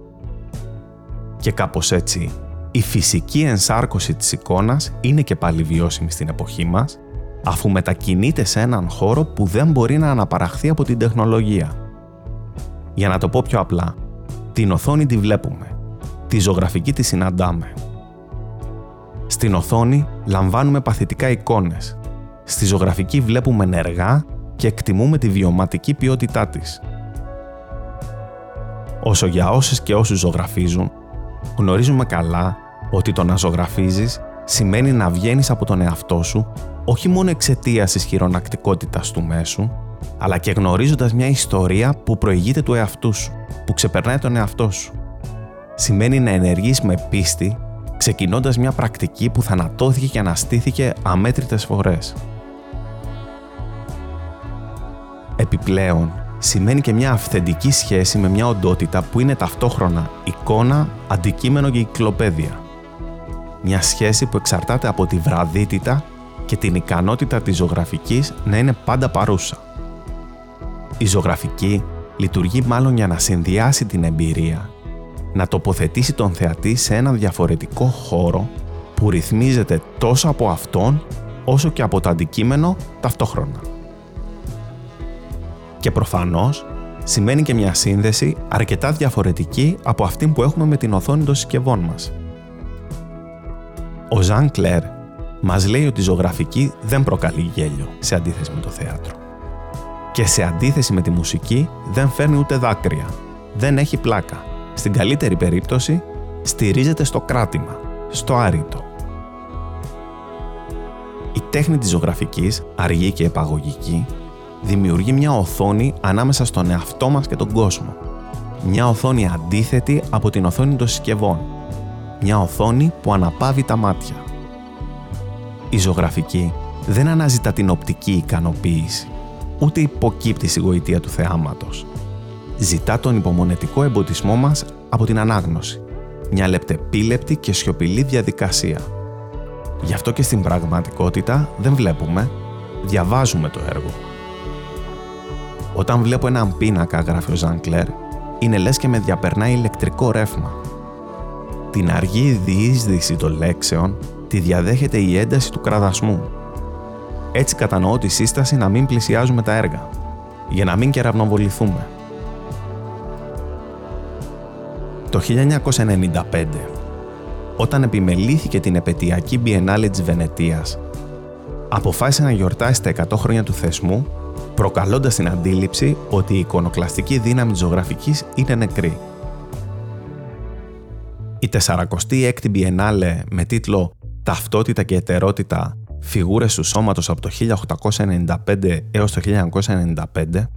Και κάπως έτσι, η φυσική ενσάρκωση της εικόνας είναι και πάλι βιώσιμη στην εποχή μας, αφού μετακινείται σε έναν χώρο που δεν μπορεί να αναπαραχθεί από την τεχνολογία. Για να το πω πιο απλά, την οθόνη τη βλέπουμε, τη ζωγραφική τη συναντάμε. Στην οθόνη λαμβάνουμε παθητικά εικόνες, στη ζωγραφική βλέπουμε ενεργά και εκτιμούμε τη βιωματική ποιότητά της. Όσο για όσες και όσους ζωγραφίζουν, γνωρίζουμε καλά ότι το να ζωγραφίζεις σημαίνει να βγαίνεις από τον εαυτό σου όχι μόνο εξαιτίας της χειρονακτικότητας του μέσου, αλλά και γνωρίζοντας μια ιστορία που προηγείται του εαυτού σου, που ξεπερνάει τον εαυτό σου. Σημαίνει να ενεργείς με πίστη, ξεκινώντας μια πρακτική που θανατώθηκε και αναστήθηκε αμέτρητες φορές. Επιπλέον, σημαίνει και μια αυθεντική σχέση με μια οντότητα που είναι ταυτόχρονα εικόνα, αντικείμενο και κυκλοπαίδεια μια σχέση που εξαρτάται από τη βραδύτητα και την ικανότητα της ζωγραφικής να είναι πάντα παρούσα. Η ζωγραφική λειτουργεί μάλλον για να συνδυάσει την εμπειρία, να τοποθετήσει τον θεατή σε έναν διαφορετικό χώρο που ρυθμίζεται τόσο από αυτόν όσο και από το αντικείμενο ταυτόχρονα. Και προφανώς σημαίνει και μια σύνδεση αρκετά διαφορετική από αυτή που έχουμε με την οθόνη των συσκευών μας – ο Ζαν Κλέρ μας λέει ότι η ζωγραφική δεν προκαλεί γέλιο σε αντίθεση με το θέατρο. Και σε αντίθεση με τη μουσική δεν φέρνει ούτε δάκρυα. Δεν έχει πλάκα. Στην καλύτερη περίπτωση στηρίζεται στο κράτημα, στο άρρητο. Η τέχνη της ζωγραφικής, αργή και επαγωγική, δημιουργεί μια οθόνη ανάμεσα στον εαυτό μας και τον κόσμο. Μια οθόνη αντίθετη από την οθόνη των συσκευών, μια οθόνη που αναπαύει τα μάτια. Η ζωγραφική δεν αναζητά την οπτική ικανοποίηση, ούτε υποκύπτει στη γοητεία του θεάματος. Ζητά τον υπομονετικό εμποτισμό μας από την ανάγνωση. Μια λεπτεπίλεπτη και σιωπηλή διαδικασία. Γι' αυτό και στην πραγματικότητα δεν βλέπουμε, διαβάζουμε το έργο. Όταν βλέπω έναν πίνακα, γράφει ο Ζαν Κλέρ, είναι λες και με διαπερνάει ηλεκτρικό ρεύμα την αργή διείσδυση των λέξεων τη διαδέχεται η ένταση του κραδασμού. Έτσι κατανοώ τη σύσταση να μην πλησιάζουμε τα έργα, για να μην κεραυνοβοληθούμε. Το 1995, όταν επιμελήθηκε την επαιτειακή Biennale της Βενετίας, αποφάσισε να γιορτάσει τα 100 χρόνια του θεσμού, προκαλώντας την αντίληψη ότι η εικονοκλαστική δύναμη της ζωγραφικής είναι νεκρή η 46η Biennale με τίτλο «Ταυτότητα και ετερότητα. Φιγούρες του σώματος από το 1895 έως το 1995»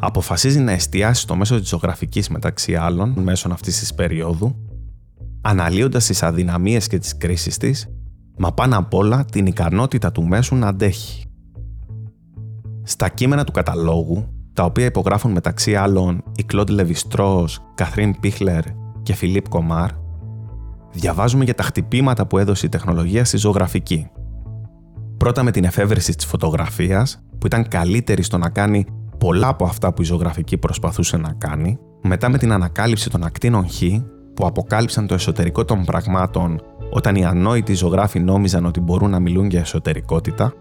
αποφασίζει να εστιάσει στο μέσο της ζωγραφικής μεταξύ άλλων μέσω αυτής της περίοδου, αναλύοντας τις αδυναμίες και τις κρίσεις της, μα πάνω απ' όλα την ικανότητα του μέσου να αντέχει. Στα κείμενα του καταλόγου, τα οποία υπογράφουν μεταξύ άλλων η Κλοντ Λεβιστρός, Καθρίν Πίχλερ και Φιλίπ Κομάρ, διαβάζουμε για τα χτυπήματα που έδωσε η τεχνολογία στη ζωγραφική. Πρώτα με την εφεύρεση της φωτογραφίας, που ήταν καλύτερη στο να κάνει πολλά από αυτά που η ζωγραφική προσπαθούσε να κάνει, μετά με την ανακάλυψη των ακτίνων Χ, που αποκάλυψαν το εσωτερικό των πραγμάτων όταν οι ανόητοι ζωγράφοι νόμιζαν ότι μπορούν να μιλούν για εσωτερικότητα,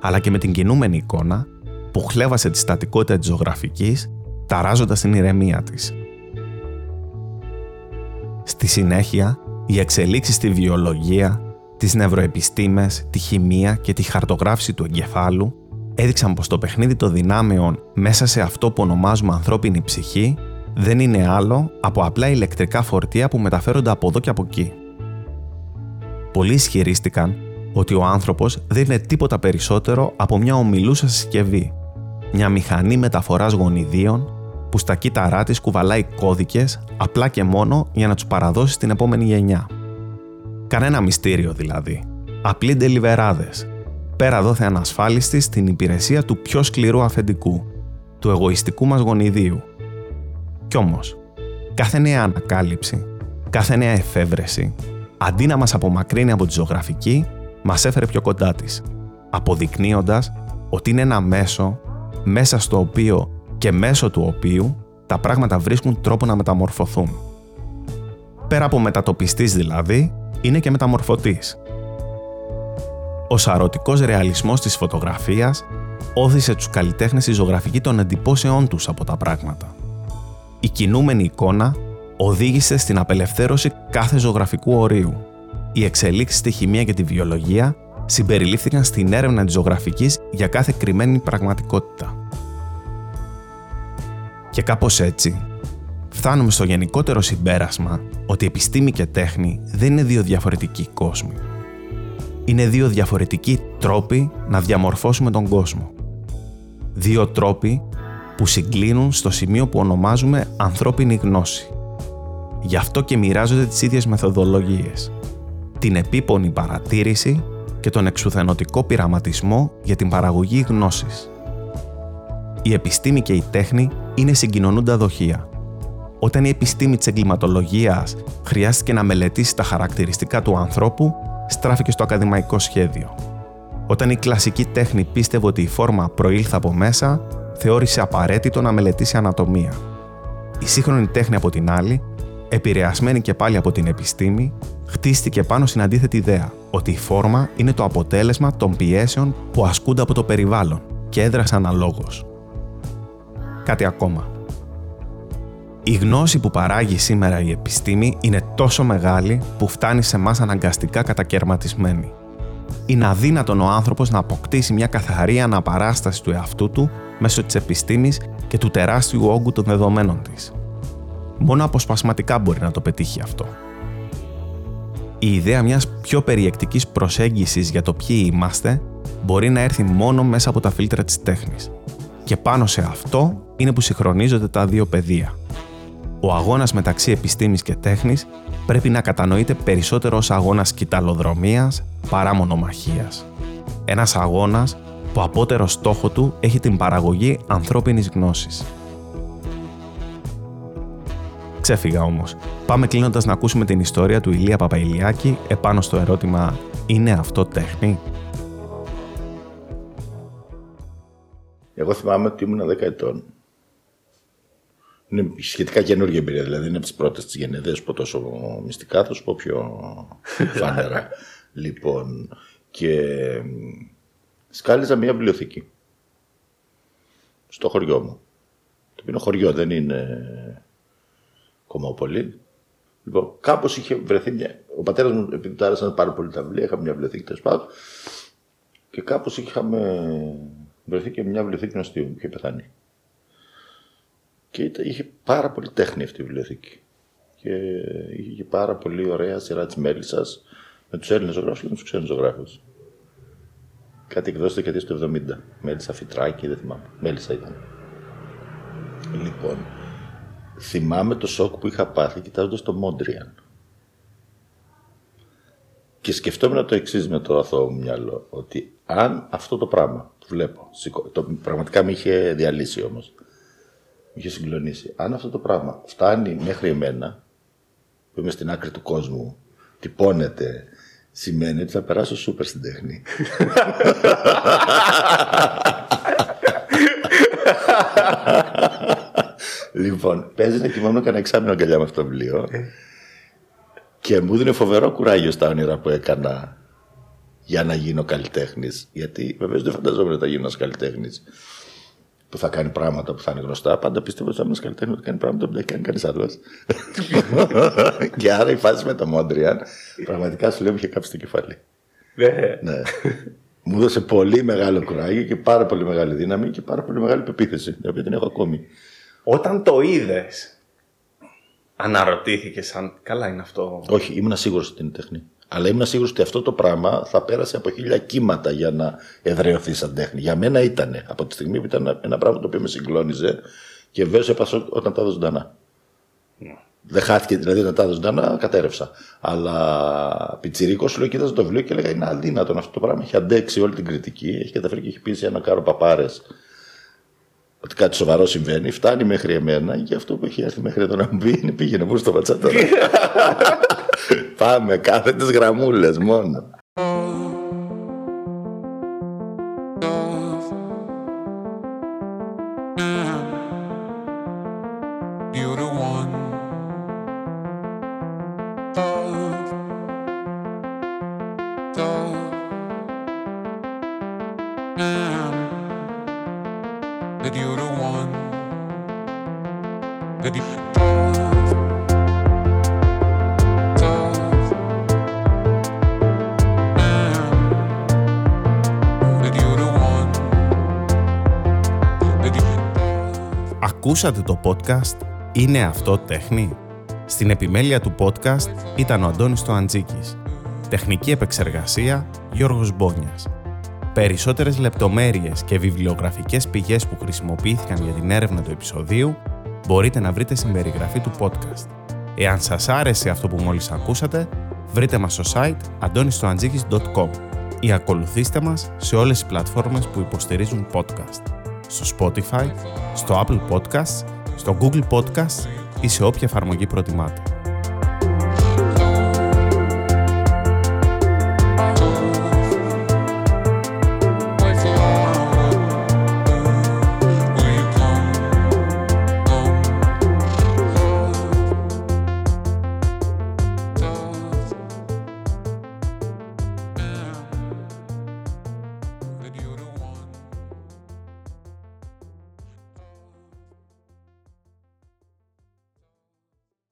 αλλά και με την κινούμενη εικόνα που χλέβασε τη στατικότητα της ζωγραφικής, ταράζοντας την ηρεμία της. Στη συνέχεια, Οι εξελίξεις στη βιολογία, τις νευροεπιστήμες, τη χημεία και τη χαρτογράφηση του εγκεφάλου έδειξαν πως το παιχνίδι των δυνάμεων μέσα σε αυτό που ονομάζουμε ανθρώπινη ψυχή δεν είναι άλλο από απλά ηλεκτρικά φορτία που μεταφέρονται από εδώ και από εκεί. Πολλοί ισχυρίστηκαν ότι ο άνθρωπος δεν είναι τίποτα περισσότερο από μια ομιλούσα συσκευή, μια μηχανή μεταφοράς γονιδίων που στα κύτταρά της κουβαλάει κώδικες απλά και μόνο για να τους παραδώσει στην επόμενη γενιά. Κανένα μυστήριο δηλαδή. Απλοί ντελιβεράδες. Πέρα δόθε ανασφάλιστη στην υπηρεσία του πιο σκληρού αφεντικού, του εγωιστικού μας γονιδίου. Κι όμως, κάθε νέα ανακάλυψη, κάθε νέα εφεύρεση, αντί να μας απομακρύνει από τη ζωγραφική, μας έφερε πιο κοντά της, αποδεικνύοντας ότι είναι ένα μέσο μέσα στο οποίο και μέσω του οποίου τα πράγματα βρίσκουν τρόπο να μεταμορφωθούν. Πέρα από μετατοπιστής δηλαδή, είναι και μεταμορφωτής. Ο σαρωτικός ρεαλισμός της φωτογραφίας όθησε τους καλλιτέχνες στη ζωγραφική των εντυπώσεών τους από τα πράγματα. Η κινούμενη εικόνα οδήγησε στην απελευθέρωση κάθε ζωγραφικού ορίου. Οι εξελίξεις στη χημεία και τη βιολογία συμπεριλήφθηκαν στην έρευνα της ζωγραφικής για κάθε κρυμμένη πραγματικότητα. Και κάπως έτσι, φτάνουμε στο γενικότερο συμπέρασμα ότι επιστήμη και τέχνη δεν είναι δύο διαφορετικοί κόσμοι. Είναι δύο διαφορετικοί τρόποι να διαμορφώσουμε τον κόσμο. Δύο τρόποι που συγκλίνουν στο σημείο που ονομάζουμε ανθρώπινη γνώση. Γι' αυτό και μοιράζονται τις ίδιες μεθοδολογίες. Την επίπονη παρατήρηση και τον εξουθενωτικό πειραματισμό για την παραγωγή γνώσης. Η επιστήμη και η τέχνη είναι συγκοινωνούντα δοχεία. Όταν η επιστήμη της εγκληματολογίας χρειάστηκε να μελετήσει τα χαρακτηριστικά του ανθρώπου, στράφηκε στο ακαδημαϊκό σχέδιο. Όταν η κλασική τέχνη πίστευε ότι η φόρμα προήλθε από μέσα, θεώρησε απαραίτητο να μελετήσει ανατομία. Η σύγχρονη τέχνη από την άλλη, επηρεασμένη και πάλι από την επιστήμη, χτίστηκε πάνω στην αντίθετη ιδέα ότι η φόρμα είναι το αποτέλεσμα των πιέσεων που ασκούνται από το περιβάλλον και έδρασε αναλόγως. Κάτι ακόμα. Η γνώση που παράγει σήμερα η επιστήμη είναι τόσο μεγάλη που φτάνει σε μας αναγκαστικά κατακαιρματισμένη. Είναι αδύνατον ο άνθρωπος να αποκτήσει μια καθαρή αναπαράσταση του εαυτού του μέσω της επιστήμης και του τεράστιου όγκου των δεδομένων της. Μόνο αποσπασματικά μπορεί να το πετύχει αυτό. Η ιδέα μιας πιο περιεκτικής προσέγγισης για το ποιοι είμαστε μπορεί να έρθει μόνο μέσα από τα φίλτρα της τέχνης. Και πάνω σε αυτό είναι που συγχρονίζονται τα δύο πεδία. Ο αγώνας μεταξύ επιστήμης και τέχνης πρέπει να κατανοείται περισσότερο ως αγώνας κοιταλοδρομίας παρά μονομαχίας. Ένας αγώνας που απότερο στόχο του έχει την παραγωγή ανθρώπινης γνώσης. Ξέφυγα όμως. Πάμε κλείνοντας να ακούσουμε την ιστορία του Ηλία Παπαϊλιάκη επάνω στο ερώτημα «Είναι αυτό τέχνη» Εγώ θυμάμαι ότι ήμουν 10 ετών. Είναι σχετικά καινούργια εμπειρία, δηλαδή είναι από τις πρώτες της γενεδέ που τόσο μυστικά, θα σου πω πιο φανερά. λοιπόν, και σκάλιζα μια βιβλιοθήκη στο χωριό μου. Το οποίο είναι χωριό, δεν είναι κομμόπολη. Λοιπόν, κάπως είχε βρεθεί μια. Ο πατέρας μου, επειδή του άρεσαν πάρα πολύ τα βιβλία, είχαμε μια βιβλιοθήκη τέλος πάντων. Και κάπως είχαμε βρεθεί και μια βιβλιοθήκη νοστίου που είχε πεθάνει. Και είχε πάρα πολύ τέχνη αυτή η βιβλιοθήκη. Και είχε και πάρα πολύ ωραία σειρά της Μέλισσας με τους Έλληνες ζωγράφους και με τους ξένους ζωγράφους. Κάτι εκδόσει δεκαετίας του 70. Μέλισσα Φιτράκη, δεν θυμάμαι. Μέλισσα ήταν. Λοιπόν, θυμάμαι το σοκ που είχα πάθει κοιτάζοντας το Μόντριαν. Και σκεφτόμουν το εξής με το αθώο μου μυαλό, ότι αν αυτό το πράγμα που βλέπω, το, πραγματικά με είχε διαλύσει όμως, με είχε συγκλονίσει, αν αυτό το πράγμα φτάνει μέχρι εμένα, που είμαι στην άκρη του κόσμου, τυπώνεται, σημαίνει ότι θα περάσω σούπερ στην τέχνη. λοιπόν, παίζει να κοιμόμουν κανένα εξάμεινο αγκαλιά με αυτό το βιβλίο. Και μου δίνει φοβερό κουράγιο στα όνειρα που έκανα για να γίνω καλλιτέχνης. Γιατί βεβαίως δεν φανταζόμουν ότι θα γίνω ένας καλλιτέχνης. Που θα κάνει πράγματα που θα είναι γνωστά. Πάντα πιστεύω ότι ένα καλλιτέχνη ότι κάνει πράγματα που δεν κάνει κανείς άλλος. και άρα η φάση με τα Μόντριαν πραγματικά σου λέω είχε κάψει το κεφάλι. Ναι. ναι. Μου έδωσε πολύ μεγάλο κουράγιο και πάρα πολύ μεγάλη δύναμη και πάρα πολύ μεγάλη πεποίθηση, την οποία την έχω ακόμη. Όταν το είδες, αναρωτήθηκε αν καλά είναι αυτό. Όχι, ήμουν σίγουρος ότι είναι τέχνη. Αλλά ήμουν σίγουρος ότι αυτό το πράγμα θα πέρασε από χίλια κύματα για να εδραιωθεί σαν τέχνη. Για μένα ήταν. Από τη στιγμή που ήταν ένα πράγμα το οποίο με συγκλώνιζε και βέβαια έπασα όταν τα έδωσε ζωντανά. Δεν χάθηκε, δηλαδή όταν τα έδωσε ζωντανά, κατέρευσα. Αλλά πιτσιρίκο σου λέω, κοίταζε το βιβλίο και έλεγα είναι αδύνατο αυτό το πράγμα. Έχει αντέξει όλη την κριτική, έχει καταφέρει και έχει πει σε ένα κάρο παπάρες ότι κάτι σοβαρό συμβαίνει, φτάνει μέχρι εμένα και αυτό που έχει έρθει μέχρι εδώ να μου πει είναι πήγαινε μου στο πατσά τώρα. Πάμε, κάθε τις γραμμούλες μόνο. Ακούσατε το podcast «Είναι αυτό τέχνη» Στην επιμέλεια του podcast ήταν ο Αντώνης Τοαντζίκης. Τεχνική επεξεργασία Γιώργος Μπόνιας. Περισσότερες λεπτομέρειες και βιβλιογραφικές πηγές που χρησιμοποιήθηκαν για την έρευνα του επεισοδίου μπορείτε να βρείτε στην περιγραφή του podcast. Εάν σας άρεσε αυτό που μόλις ακούσατε, βρείτε μας στο site antonistoantζίκης.com ή ακολουθήστε μας σε όλες τις πλατφόρμες που υποστηρίζουν podcast. Στο Spotify, στο Apple Podcasts, στο Google Podcasts ή σε όποια εφαρμογή προτιμάτε.